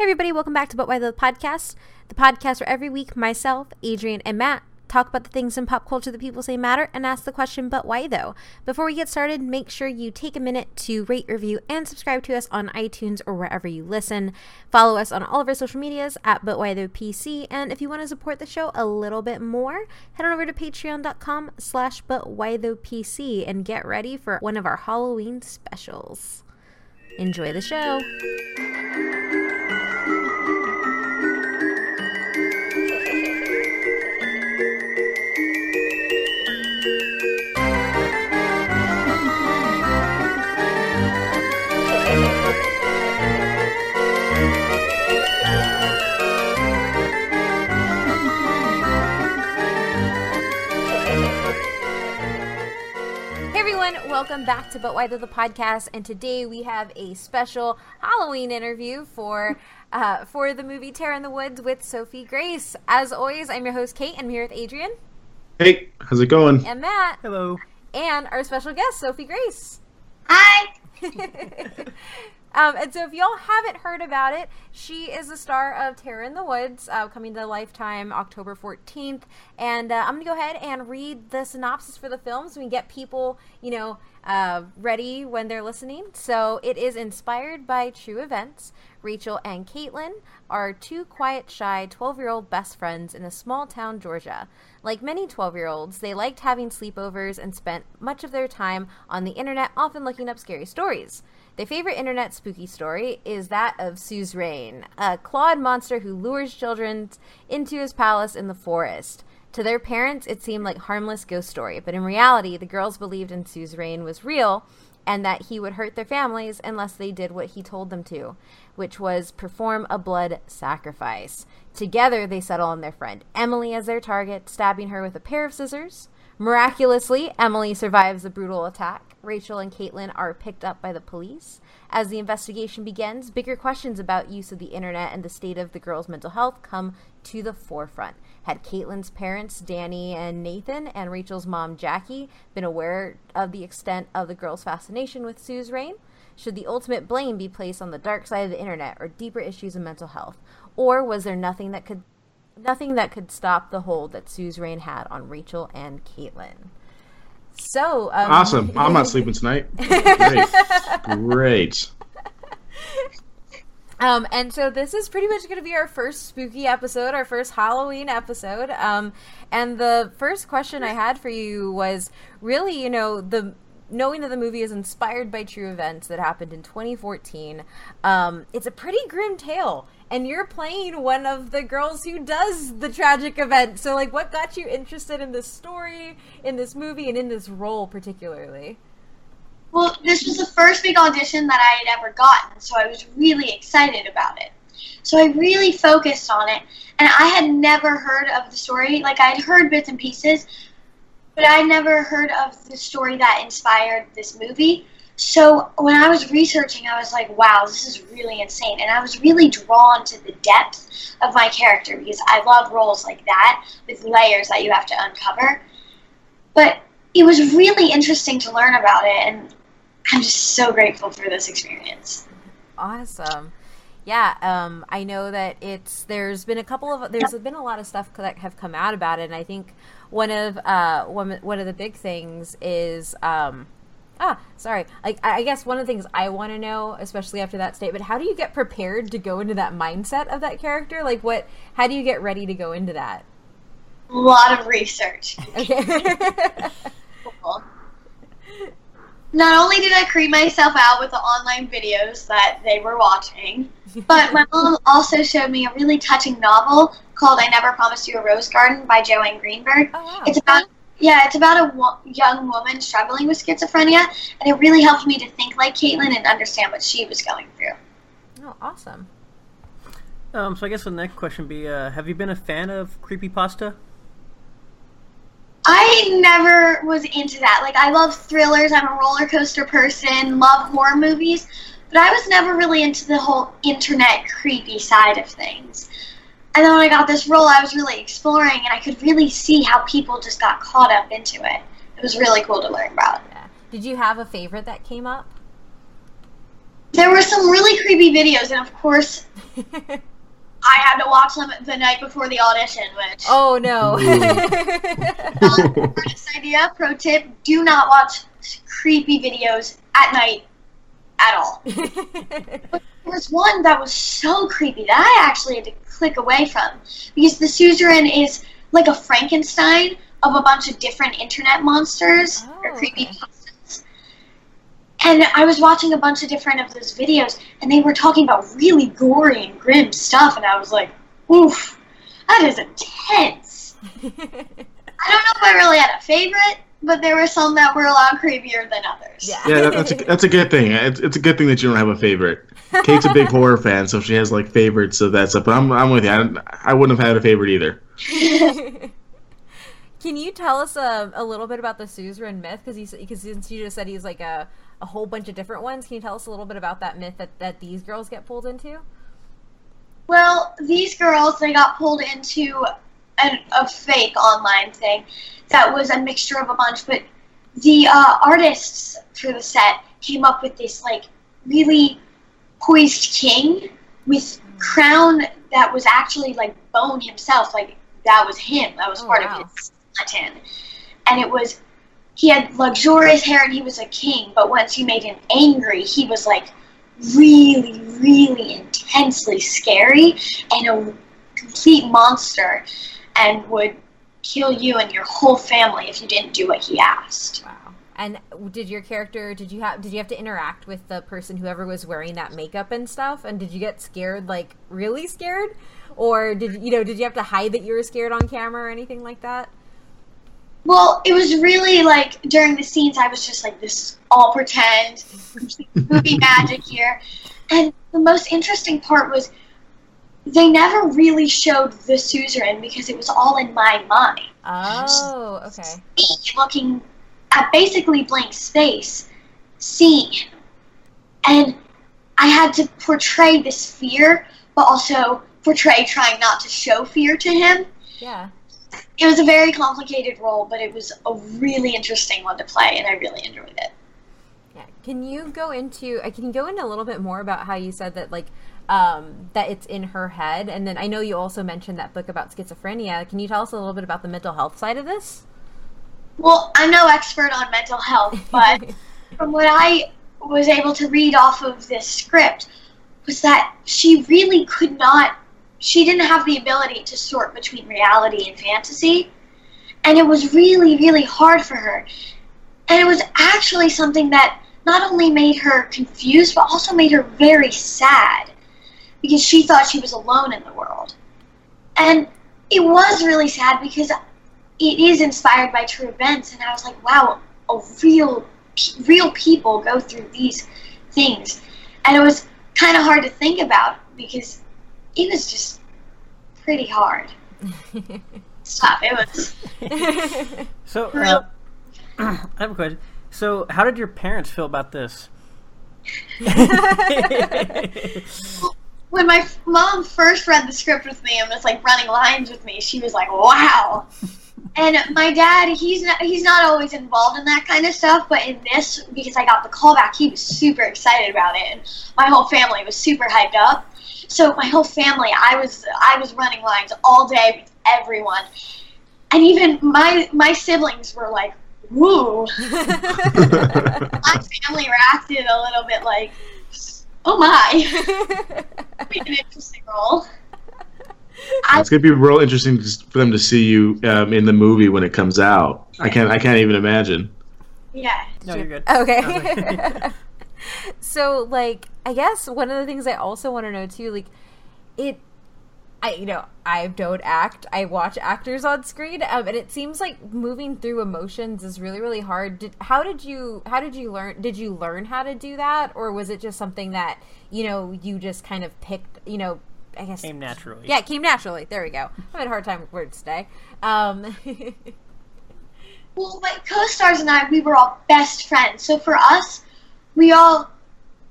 Hey, everybody, welcome back to But Why the Podcast, the podcast where every week myself, Adrian, and Matt talk about the things in pop culture that people say matter and ask the question, but why though? Before we get started, make sure you take a minute to rate, review, and subscribe to us on iTunes or wherever you listen. Follow us on all of our social medias at But Why Though PC, and if you want to support the show a little bit more, head on over to patreon.com slash But Why Though PC and get ready for one of our Halloween specials. Enjoy the show. Welcome back to But Why the Podcast. And today we have a special Halloween interview for uh, for the movie Terror in the Woods with Sophie Grace. As always, I'm your host Kate. And I'm here with Adrian. Hey, how's it going? And Matt. Hello. And our special guest, Sophie Grace. Hi. Um, and so, if y'all haven't heard about it, she is the star of Terror in the Woods, uh, coming to Lifetime October 14th. And uh, I'm going to go ahead and read the synopsis for the film so we can get people, you know, uh, ready when they're listening. So, it is inspired by true events. Rachel and Caitlin are two quiet, shy 12 year old best friends in a small town, Georgia. Like many 12 year olds, they liked having sleepovers and spent much of their time on the internet, often looking up scary stories. Their favorite internet spooky story is that of Suzerain, a clawed monster who lures children into his palace in the forest. To their parents, it seemed like harmless ghost story, but in reality, the girls believed in Suzerain was real and that he would hurt their families unless they did what he told them to, which was perform a blood sacrifice. Together, they settle on their friend Emily as their target, stabbing her with a pair of scissors. Miraculously, Emily survives the brutal attack. Rachel and Caitlin are picked up by the police. As the investigation begins, bigger questions about use of the internet and the state of the girl's mental health come to the forefront. Had Caitlin's parents, Danny and Nathan, and Rachel's mom, Jackie, been aware of the extent of the girl's fascination with Suzerain? Should the ultimate blame be placed on the dark side of the internet or deeper issues of mental health? Or was there nothing that could nothing that could stop the hold that Suzerain had on Rachel and Caitlin? So um, awesome! I'm not sleeping tonight. Great, great. Um, and so this is pretty much going to be our first spooky episode, our first Halloween episode. Um, and the first question I had for you was really, you know, the knowing that the movie is inspired by true events that happened in 2014. Um, it's a pretty grim tale and you're playing one of the girls who does the tragic event. So, like, what got you interested in this story, in this movie, and in this role particularly? Well, this was the first big audition that I had ever gotten, so I was really excited about it. So I really focused on it, and I had never heard of the story. Like, I'd heard bits and pieces, but I never heard of the story that inspired this movie. So when I was researching, I was like, wow, this is really insane. And I was really drawn to the depth of my character because I love roles like that with layers that you have to uncover. But it was really interesting to learn about it, and I'm just so grateful for this experience. Awesome. Yeah, um, I know that it's there's been a couple of there's been a lot of stuff that have come out about it, and I think one of uh, one one of the big things is um, ah, sorry. Like, I guess one of the things I want to know, especially after that statement, how do you get prepared to go into that mindset of that character? Like, what? How do you get ready to go into that? A lot of research. Okay. Not only did I creep myself out with the online videos that they were watching, but my mom also showed me a really touching novel called "I Never Promised You a Rose Garden" by Joanne Greenberg. Oh, wow. It's about yeah, it's about a wo- young woman struggling with schizophrenia, and it really helped me to think like Caitlin and understand what she was going through. Oh, awesome. Um, so I guess the next question would be: uh, Have you been a fan of creepypasta? I never was into that. Like, I love thrillers. I'm a roller coaster person. Love horror movies, but I was never really into the whole internet creepy side of things. And then when I got this role, I was really exploring, and I could really see how people just got caught up into it. It was really cool to learn about. Yeah. Did you have a favorite that came up? there were some really creepy videos, and of course, I had to watch them the night before the audition, which oh no. not the smartest idea. Pro tip: Do not watch creepy videos at night at all. There was one that was so creepy that I actually had to click away from because the suzerain is like a Frankenstein of a bunch of different internet monsters or Oh, creepy okay. monsters. And I was watching a bunch of different of those videos, and they were talking about really gory and grim stuff, and I was like, "Oof, that is intense." I don't know if I really had a favorite, but there were some that were a lot creepier than others. yeah. Yeah, that, that's a, that's a good thing. It's, it's a good thing that you don't have a favorite. Kate's a big horror fan, so she has like favorites of that stuff. But I'm, I'm with you. I, I wouldn't have had a favorite either. Can you tell us a, a little bit about the suzerain myth? Because because since you just said he's like a, a whole bunch of different ones, can you tell us a little bit about that myth that, that these girls get pulled into? Well, these girls, they got pulled into an, a fake online thing that was a mixture of a bunch, but the uh, artists for the set came up with this, like, really poised king with crown that was actually, like, Bone himself. Like, that was him. That was Oh, part wow. of his skeleton. And it was, he had luxurious hair and he was a king, but once you made him angry, he was, like, really, really intensely scary and a complete monster and would kill you and your whole family if you didn't do what he asked. Wow. And did your character did you have did you have to interact with the person whoever was wearing that makeup and stuff? And did you get scared like really scared? Or did you know, did you have to hide that you were scared on camera or anything like that? Well, it was really like during the scenes, I was just like, this is all pretend, movie magic here. And the most interesting part was they never really showed the suzerain because it was all in my mind. Oh, okay. me looking at basically blank space, seeing him. And I had to portray this fear, but also portray trying not to show fear to him. Yeah. It was a very complicated role, but it was a really interesting one to play, and I really enjoyed it. Yeah. Can you go into uh, can you go into a little bit more about how you said that like um, that it's in her head, and then I know you also mentioned that book about schizophrenia. Can you tell us a little bit about the mental health side of this? Well, I'm no expert on mental health, but from what I was able to read off of this script was that she really could not she didn't have the ability to sort between reality and fantasy and it was really really hard for her and it was actually something that not only made her confused but also made her very sad because she thought she was alone in the world. And it was really sad because it is inspired by true events. And i was like wow a real real people go through these things. And it was kind of hard to think about because it was just pretty hard. Stuff it was So, uh, I have a question. So, how did your parents feel about this? when my mom first read the script with me and was like running lines with me she was like wow. And my dad he's not he's not always involved in that kind of stuff but in this because i got the call back he was super excited about it and my whole family was super hyped up. So my whole family i was i was running lines all day with everyone. And even my my siblings were like woo. My family reacted a little bit like oh my be an interesting role. It's gonna be real interesting for them to see you um, in the movie when it comes out. I can't I can't even imagine. yeah. no, you're good. Okay. so, like, I guess one of the things I also want to know too, like, it, I you know I don't act. I watch actors on screen, um, and it seems like moving through emotions is really really hard. Did, how did you how did you learn? Did you learn how to do that, or was it just something that you know you just kind of picked? You know, I guess Came naturally. Yeah, it came naturally. There we go. I had a hard time with words today. Um, Well, my co-stars and I, we were all best friends. So for us, we all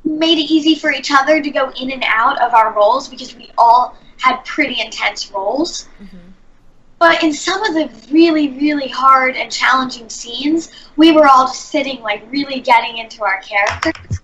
made it easy for each other to go in and out of our roles because we all had pretty intense roles. Mm-hmm. But in some of the really, really hard and challenging scenes, we were all just sitting, like, really getting into our characters.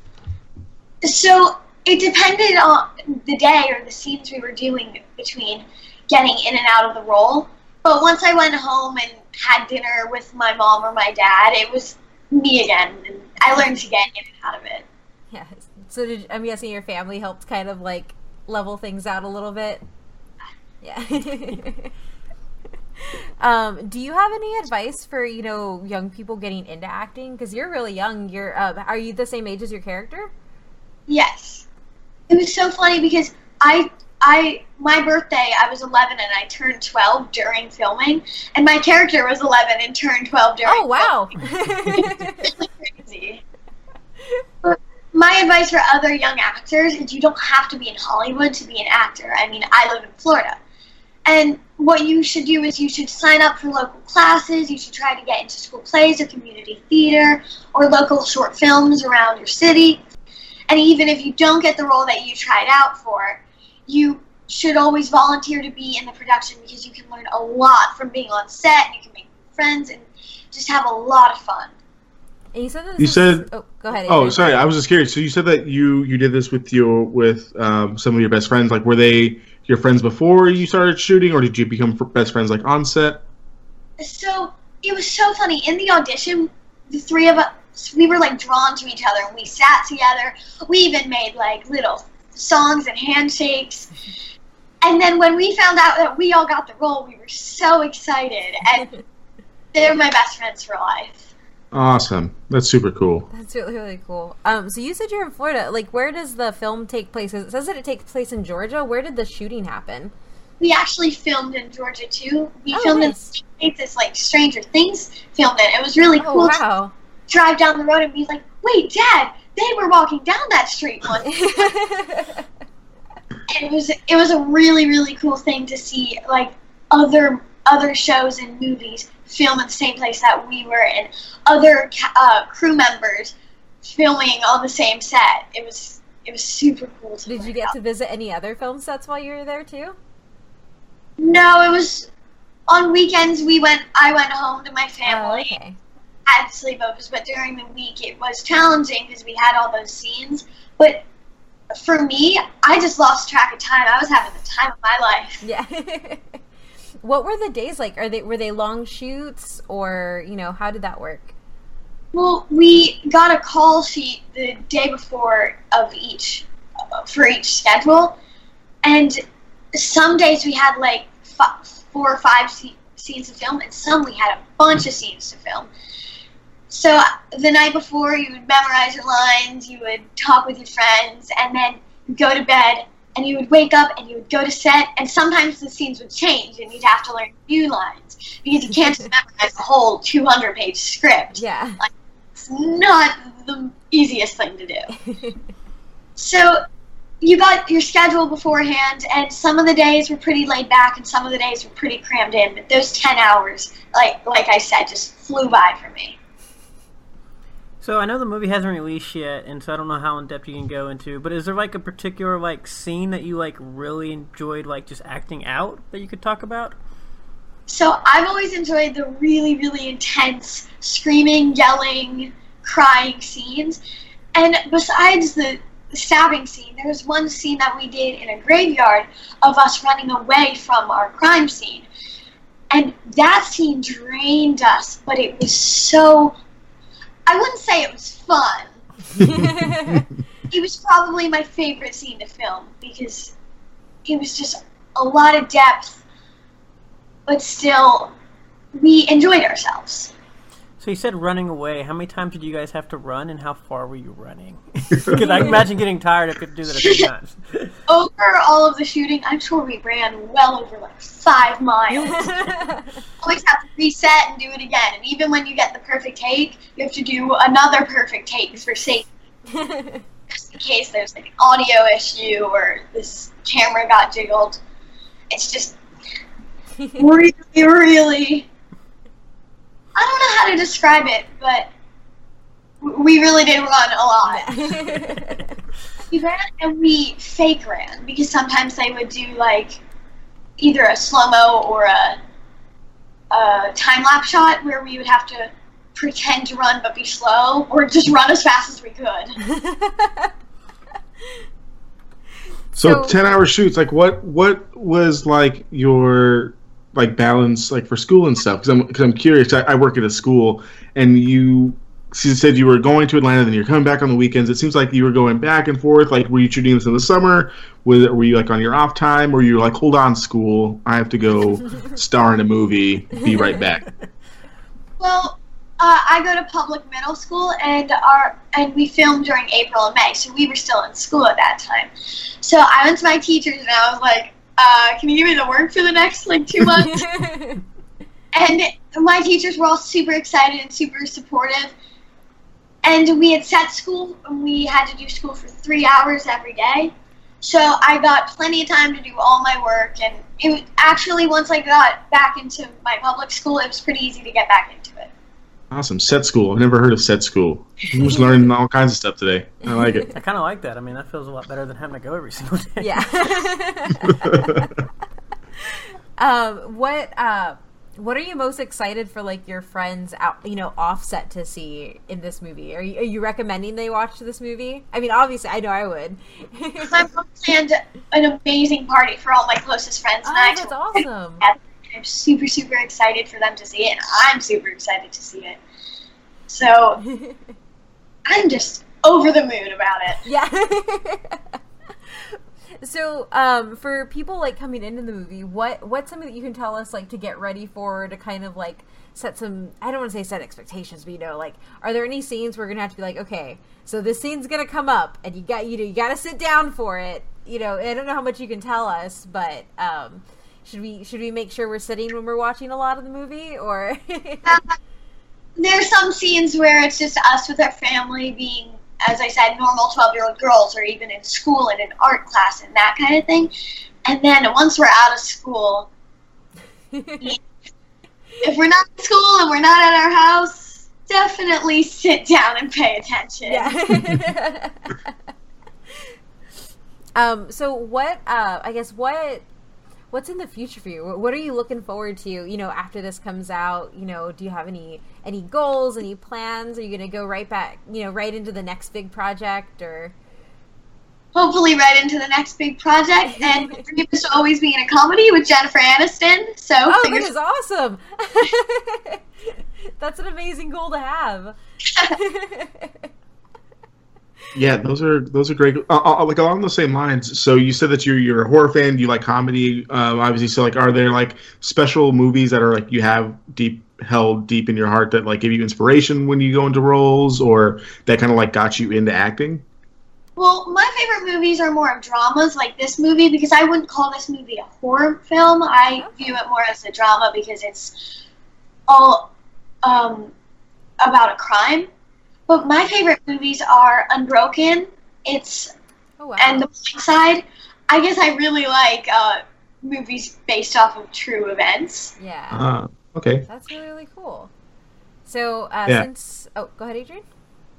So it depended on the day or the scenes we were doing between getting in and out of the role. But once I went home and had dinner with my mom or my dad, it was me again, and I learned to get in and out of it. Yeah. So did, I'm guessing your family helped kind of like level things out a little bit. Yeah. um, do you have any advice for you know young people getting into acting? Because you're really young. You're uh, are you the same age as your character? Yes. It was so funny because I I my birthday I was 11 and I turned 12 during filming, and my character was 11 and turned 12 during. Oh wow! filming. crazy. But my advice for other young actors is you don't have to be in Hollywood to be an actor. I mean, I live in Florida. And what you should do is you should sign up for local classes, you should try to get into school plays or community theater or local short films around your city. And even if you don't get the role that you tried out for, you should always volunteer to be in the production because you can learn a lot from being on set you can make friends and just have a lot of fun. And you said that You is- said- Oh, go ahead. Oh, sorry. I was just curious. So you said that you you did this with your with um, some of your best friends. Like, were they your friends before you started shooting, or did you become best friends like on set? So it was so funny. In the audition, the three of us, we were like drawn to each other and we sat together. We even made like little songs and handshakes. And then when we found out that we all got the role, we were so excited. And they're my best friends for life. Awesome. That's super cool. That's really really cool. Um, so you said you're in Florida. Like, where does the film take place? It says that it takes place in Georgia. Where did the shooting happen? We actually filmed in Georgia too. We Oh, filmed nice. in this like Stranger Things filmed it. It was really Oh cool wow! to drive down the road and be like, "Wait, Dad, they were walking down that street once." it was it was a really really cool thing to see like other other shows and movies film in the same place that we were and other ca- uh, crew members filming on the same set. It was it was super cool. To did you get about. to visit any other film sets while you were there too? No, it was on weekends. We went. I went home to my Oh, family. okay. had sleepovers, but during the week it was challenging because we had all those scenes. But for me, I just lost track of time. I was having the time of my life. Yeah. what were the days like? Are they were they long shoots or you know how did that work? Well, we got a call sheet the day before of each for each schedule, and some days we had like four or five sce- scenes to film, and some we had a bunch of scenes to film. So the night before, you would memorize your lines, you would talk with your friends, and then go to bed, and you would wake up and you would go to set, and sometimes the scenes would change, and you'd have to learn new lines because you can't just memorize a whole 200-page script Yeah. it's not the easiest thing to do. So you got your schedule beforehand, and some of the days were pretty laid back, and some of the days were pretty crammed in. But those ten hours, like like I said, just flew by for me. So I know the movie hasn't released yet, and so I don't know how in depth you can go into. But is there like a particular like scene that you like really enjoyed, like just acting out that you could talk about? So I've always enjoyed the really really intense screaming, yelling, crying scenes. And besides the stabbing scene, there was one scene that we did in a graveyard of us running away from our crime scene. And that scene drained us, but it was so. I wouldn't say it was fun. It was probably my favorite scene to film because it was just a lot of depth, but still, we enjoyed ourselves. So you said running away. How many times did you guys have to run, and how far were you running? Because I imagine getting tired if you do that a few times. Over all of the shooting, I'm sure we ran well over like five miles. always have to reset and do it again. And even when you get the perfect take, you have to do another perfect take for safety, just in case there's like an audio issue or this camera got jiggled. It's just really, really. I don't know how to describe it, but we really did run a lot. We ran and we fake ran because sometimes they would do like either a slow mo or a, a time lapse shot where we would have to pretend to run but be slow or just run as fast as we could. So, So- ten hour shoots. Like what? What was like your like balance like for school and stuff? Because I'm because I'm curious. I, I work at a school, and you. Said you were going to Atlanta, then you're coming back on the weekends. It seems like you were going back and forth. Like, were you shooting this in the summer? Was were you like on your off time, or you were like, hold on, school, I have to go star in a movie. Be right back. Well, uh, I go to public middle school, and our and we filmed during April and May, so we were still in school at that time. So I went to my teachers and I was like, uh, "Can you give me the work for the next like two months?" and my teachers were all super excited and super supportive. And we had set school, and we had to do school for three hours every day. So I got plenty of time to do all my work, and it was actually once I got back into my public school, it was pretty easy to get back into it. Awesome. Set school. I've never heard of set school. I'm just learning all kinds of stuff today. I like it. I kind of like that. I mean, that feels a lot better than having to go every single day. yeah. um, what uh, what are you most excited for? Like your friends out, you know, offset to see in this movie? Are you, are you recommending they watch this movie? I mean, obviously, I know I would. My mom planned an amazing party for all my closest friends, and Oh, I that's actually awesome. I'm super, super excited for them to see it, and I'm super excited to see it. So I'm just over the moon about it. Yeah. so, um, for people like coming into the movie, what what's something that you can tell us like to get ready for to kind of like set some I don't want to say set expectations, but you know, like are there any scenes we're gonna have to be like, okay, so this scene's gonna come up and you got you know you got to sit down for it. You know, I don't know how much you can tell us, but um, should we should we make sure we're sitting when we're watching a lot of the movie or? There's some scenes where it's just us with our family being, as I said, normal 12 year old girls, or even in school and in art class and that kind of thing. And then once we're out of school, if we're not in school and we're not at our house, definitely sit down and pay attention. Yeah. um. So what? Uh. I guess what. What's in the future for you? What- are you looking forward to? You know, after this comes out, you know, do you have any any goals, any plans? Are you going to go right back, you know, right into the next big project, or? Hopefully, right into the next big project. And my dream is to always be in a comedy with Jennifer Aniston. So, Oh, that fingers is awesome! That's an amazing goal to have. Yeah, those are those are great. Uh, uh, like along those same lines. So you said that you're you're a horror fan. You like comedy, um, obviously. So like, are there like special movies that are like you have deep held deep in your heart that like give you inspiration when you go into roles, or that kind of like got you into acting? Well, my favorite movies are more of dramas like this movie because I wouldn't call this movie a horror film. I view it more as a drama because it's all um, about a crime. But my favorite movies are Unbroken, It's Oh wow! and The Blind Side. I guess I really like uh, movies based off of true events. yeah, Uh, okay. that's really really cool. So uh, Yeah. since oh, go ahead, Adrian.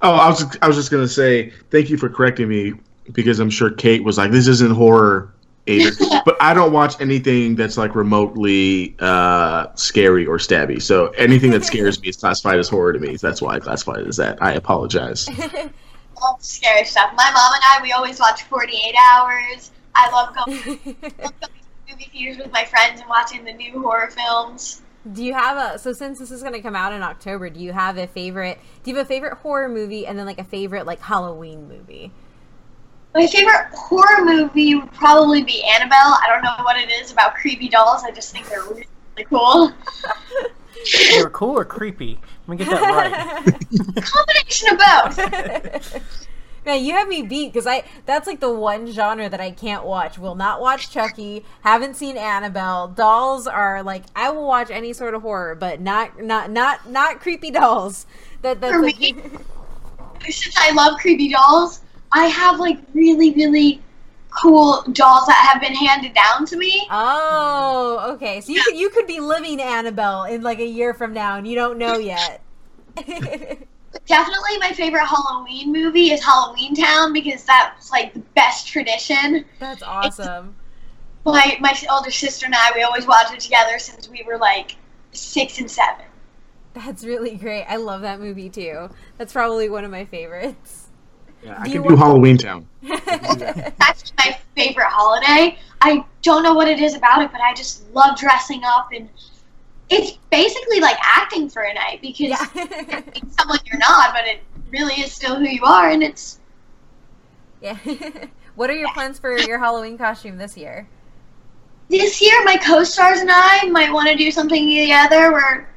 Oh, I was I was just gonna say thank you for correcting me because I'm sure Kate was like, "This isn't horror." Adrian. but I don't watch anything that's like remotely uh, scary or stabby. So anything that scares me is classified as horror to me. That's why I classify it as that. I apologize. All scary stuff. My mom and I, we always watch 48 Hours. I love going, love going to movie theaters with my friends and watching the new horror films. Do you have a so since this is going to come out in October, do you have a favorite do you have a favorite horror movie and then like a favorite like Halloween movie? My favorite horror movie would probably be Annabelle. I don't know what it is about creepy dolls. I just think they're really, really cool. they're cool or creepy? Let me get that right. Combination of both. Man, you have me beat because I that's like the one genre that I can't watch. Will not watch Chucky. Haven't seen Annabelle. Dolls are like I will watch any sort of horror, but not not not not creepy dolls. That that's For like, me- Since I love creepy dolls, I have like really, really cool dolls that have been handed down to me. Oh, okay. So you could you could be living Annabelle in like a year from now, and you don't know yet. Definitely my favorite Halloween movie is Halloweentown because that's like the best tradition. That's awesome. My my older sister and I we always watch it together since we were like six and seven. That's really great. I love that movie too. That's probably one of my favorites. Yeah, I Do can do want- Halloweentown. That's my favorite holiday. I don't know what it is about it, but I just love dressing up and it's basically like acting for a night because yeah. you're someone you're not, but it really is still who you are and it's yeah. what are your plans for your Halloween costume this year? this year my co-stars and I might want to do something together. We're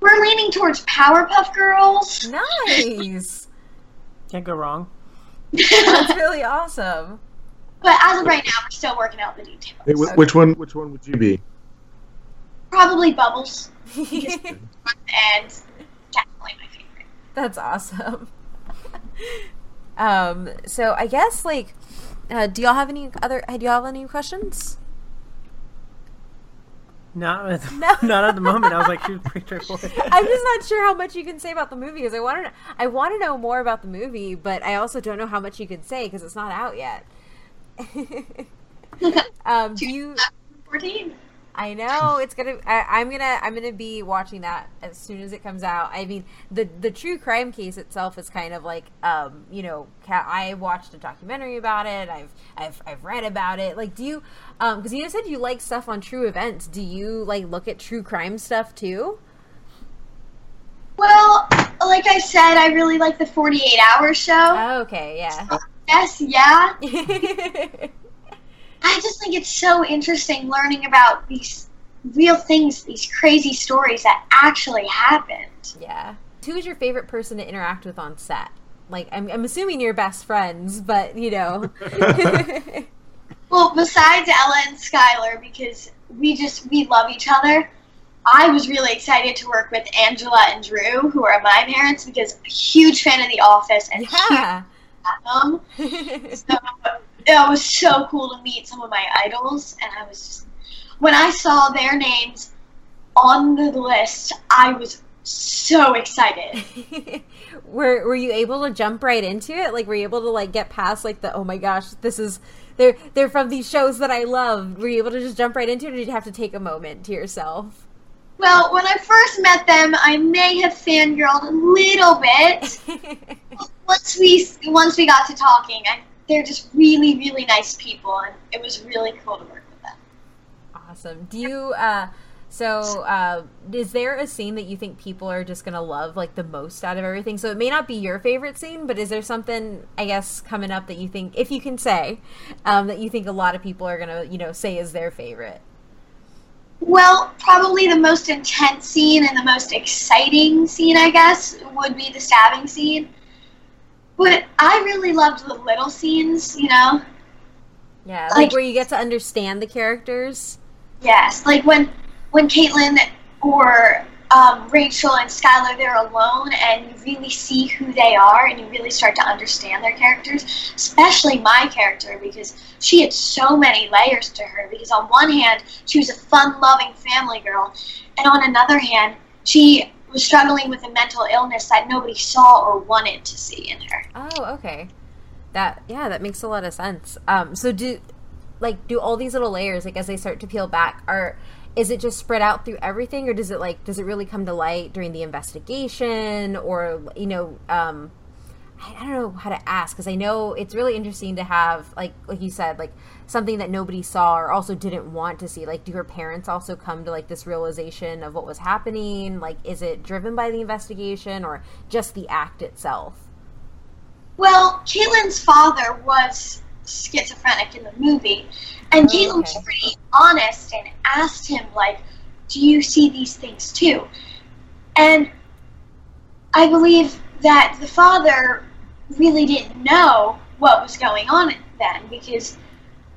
we're leaning towards Powerpuff Girls. Nice. Can't go wrong. That's really awesome. But as of right now, we're still working out the details. Hey, wh- which one? Which one would you be? Probably Bubbles and definitely my favorite. That's awesome. um, so I guess like, uh, do y'all have any other? Do y'all have any questions? Not at the, No. not at the moment. I was like, she was pretty straightforward. I'm just not sure how much you can say about the movie because I want to. I want to know more about the movie, but I also don't know how much you can say because it's not out yet. um, do you? 14. I know it's gonna. I, I'm gonna. I'm gonna be watching that as soon as it comes out. I mean, the the true crime case itself is kind of like, um, you know, ca- I watched a documentary about it. I've I've I've read about it. Like, do you? Um, because you said you like stuff on true events. Do you like look at true crime stuff too? Well, like I said, I really like the 48 hour show. Oh, okay, yeah. yes, yeah. I just think it's so interesting learning about these real things, these crazy stories that actually happened. yeah. Who is your favorite person to interact with on set? Like, I'm, I'm assuming you're best friends, but you know. Well, besides Ella and Skylar, because we just we love each other. I was really excited to work with Angela and Drew, who are my parents, because a huge fan of The Office and yeah. huge fan of them. So it was so cool to meet some of my idols, and I was just when I saw their names on the list, I was so excited. were were you able to jump right into it? Like were you able to like get past like the oh my gosh, this is they're they're from these shows that I love. Were you able to just jump right into it or did you have to take a moment to yourself? Well, when I first met them, I may have fangirled a little bit. once we once we got to talking, I, they're just really really nice people, and it was really cool to work with them. awesome. Do you uh so uh is there a scene that you think people are just going to love like the most out of everything? So it may not be your favorite scene, but is there something I guess coming up that you think if you can say um that you think a lot of people are going to, you know, say is their favorite? Well, probably the most intense scene and the most exciting scene, I guess, would be the stabbing scene. But I really loved the little scenes, you know. Yeah, like Like- where you get to understand the characters. Yes, like when when Caitlin or um, Rachel and Skylar they're alone, and you really see who they are, and you really start to understand their characters. Especially my character, because she had so many layers to her. Because on one hand, she was a fun-loving family girl, and on another hand, she was struggling with a mental illness that nobody saw or wanted to see in her. Oh, okay. That yeah, that makes a lot of sense. Um, so do like do all these little layers like as they start to peel back are is it just spread out through everything or does it like does it really come to light during the investigation or you know um I, don't know how to ask because I know it's really interesting to have like like you said like something that nobody saw or also didn't want to see. Like do her parents also come to like this realization of what was happening? Like is it driven by the investigation or just the act itself? Well, Caitlin's father was schizophrenic in the movie, and Oh, Caitlin was pretty honest and asked him, like, do you see these things too? And I believe that the father really didn't know what was going on then because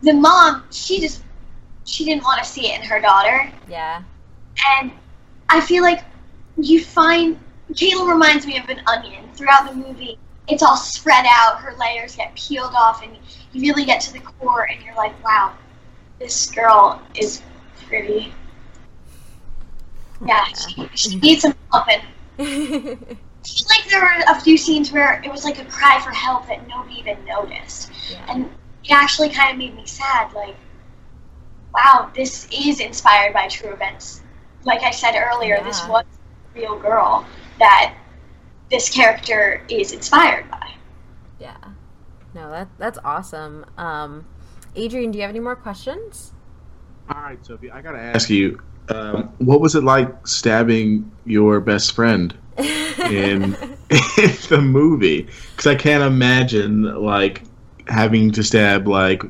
the mom, she just, she didn't want to see it in her daughter. yeah And I feel like you find Caitlin reminds me of an onion throughout the movie. It's all spread out, her layers get peeled off, and you really get to the core, and you're like, wow, this girl is pretty. Yeah, she, she needs some help. And I feel like there were a few scenes where it was like a cry for help that nobody even noticed. yeah. And it actually kind of made me sad. Like, wow, this is inspired by true events. Like I said earlier, this was a real girl that this character is inspired by. Yeah. No, that that's awesome. Um, Adrian, do you have any more questions? All right, Sophie, I gotta ask you, um, what was it like stabbing your best friend in, in the movie? Because I can't imagine like having to stab like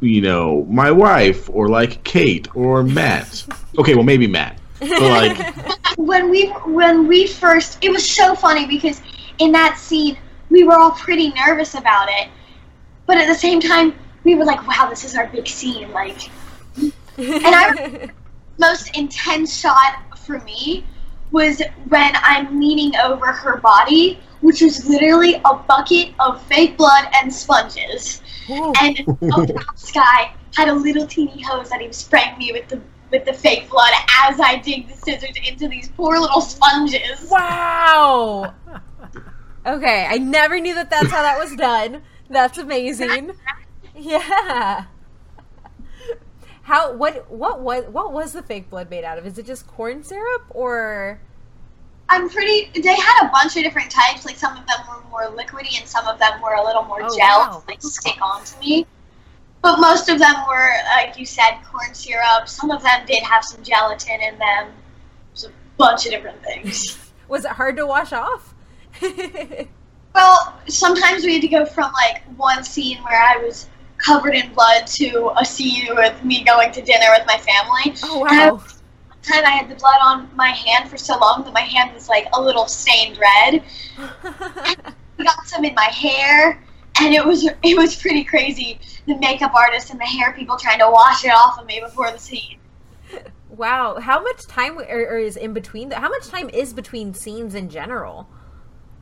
you know my wife or like Kate or Matt. Okay, well maybe Matt, but like when we when we first it was so funny because in that scene we were all pretty nervous about it but at the same time we were like wow this is our big scene like and i most intense shot for me was when i'm leaning over her body which was literally a bucket of fake blood and sponges Ooh. and this guy had a little teeny hose that he was spraying me with the with the fake blood as I dig the scissors into these poor little sponges. Wow. Okay, I never knew that that's how that was done. That's amazing. Yeah. How what what was what was the fake blood made out of? Is it just corn syrup or I'm pretty. They had a bunch of different types. Like some of them were more liquidy, and some of them were a little more Oh, gel wow. to like stick onto me. But most of them were, like you said, corn syrup. Some of them did have some gelatin in them. There's a bunch of different things. was it hard to wash off? Well, sometimes we had to go from like one scene where I was covered in blood to uh, a scene with me going to dinner with my family. oh wow. one time I had the blood on my hand for so long that my hand was like a little stained red. I got some in my hair, and it was it was pretty crazy. The makeup artist and the hair people trying to wash it off of me before the scene. wow. How much time or, or is in between? How much time is between scenes in general?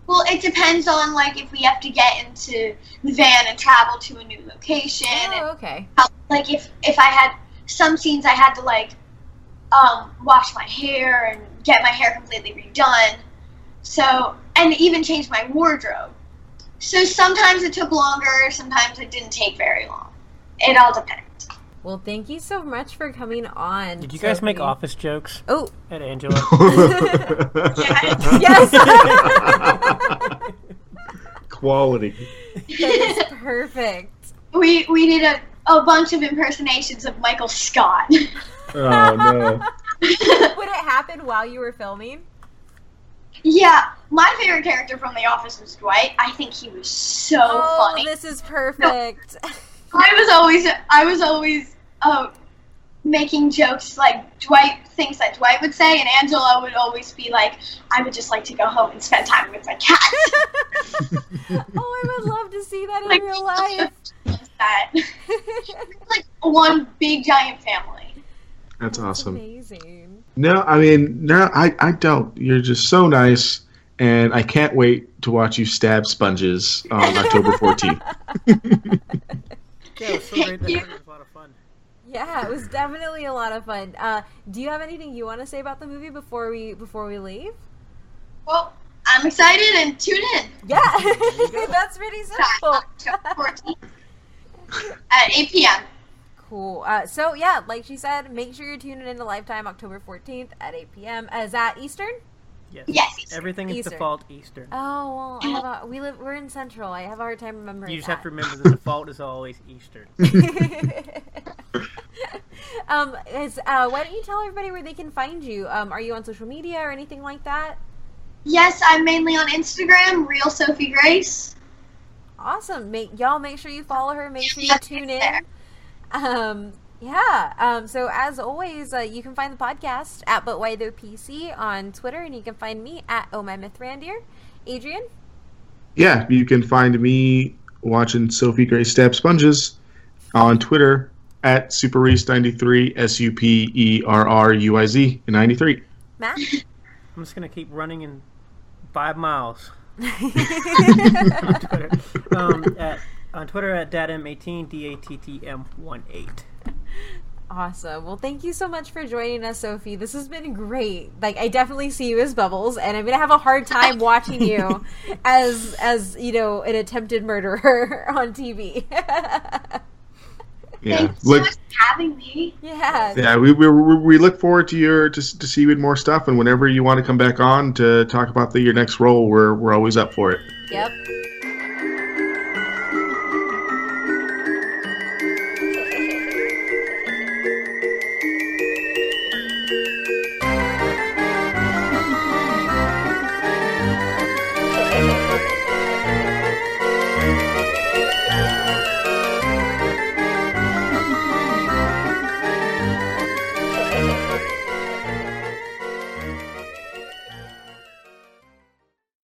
Well, it depends on like if we have to get into the van and travel to a new location, Oh, okay. how, like if if I had some scenes I had to like um, wash my hair and get my hair completely redone. So and even change my wardrobe. So sometimes it took longer, sometimes it didn't take very long. It all depends. Well, thank you so much for coming on. Did you guys make Sophie. office jokes Oh, at Angela? yes. Quality. that is perfect. We we did a, a bunch of impersonations of Michael Scott. Oh no. Would it happen while you were filming? yeah, my favorite character from The Office was Dwight. I think he was so oh, funny. this is perfect. I was always I was always uh, making jokes like Dwight things that Dwight would say, and Angela would always be like, "I would just like to go home and spend time with my cat." oh, I would love to see that in Like, real life. that like one big giant family. That's awesome. Amazing. No, I mean, no, I, I don't. You're just so nice, and I can't wait to watch you stab sponges on October 14th. yeah, so great. Thank you. it was a lot of fun. Yeah, it was definitely a lot of fun. Uh, do you have anything you want to say about the movie before we before we leave? Well, I'm excited and tune in. Yeah, that's pretty simple. October 14th at 8 p.m. Cool. Uh, so yeah, like she said, make sure you're tuning in to Lifetime October 14th at 8 p.m. Is that Eastern? Yes. Yes. Everything is Eastern. default Eastern. Oh well, I have a, we live we're in Central. I have a hard time remembering. You just that. have to remember the default is always Eastern. um, is, uh, why don't you tell everybody where they can find you? Um, are you on social media or anything like that? Yes, I'm mainly on Instagram, real Sophie Grace. Awesome. Make y'all make sure you follow her. Make sure you tune in. Um, yeah. Um, so as always, uh, you can find the podcast at But Why Though PC on Twitter, and you can find me at Oh My Myth Randier. Adrian. Yeah, you can find me watching Sophie Grace stab sponges on Twitter at SuperRuiz93, S U P E R R U I Z 93. Matt. I'm just gonna keep running in five miles on Twitter. Um, at, on Twitter at dattm18, D A T T M 18. Awesome. Well, thank you so much for joining us, Sophie. This has been great. Like, I definitely see you as Bubbles, and I'm gonna have a hard time watching you as, as you know, an attempted murderer on TV. Yeah, Thanks so look, much for having me. yeah. yeah, we, we, we look forward to your to, to see you in more stuff, and whenever you want to come back on to talk about the, your next role, we're we're always up for it. Yep.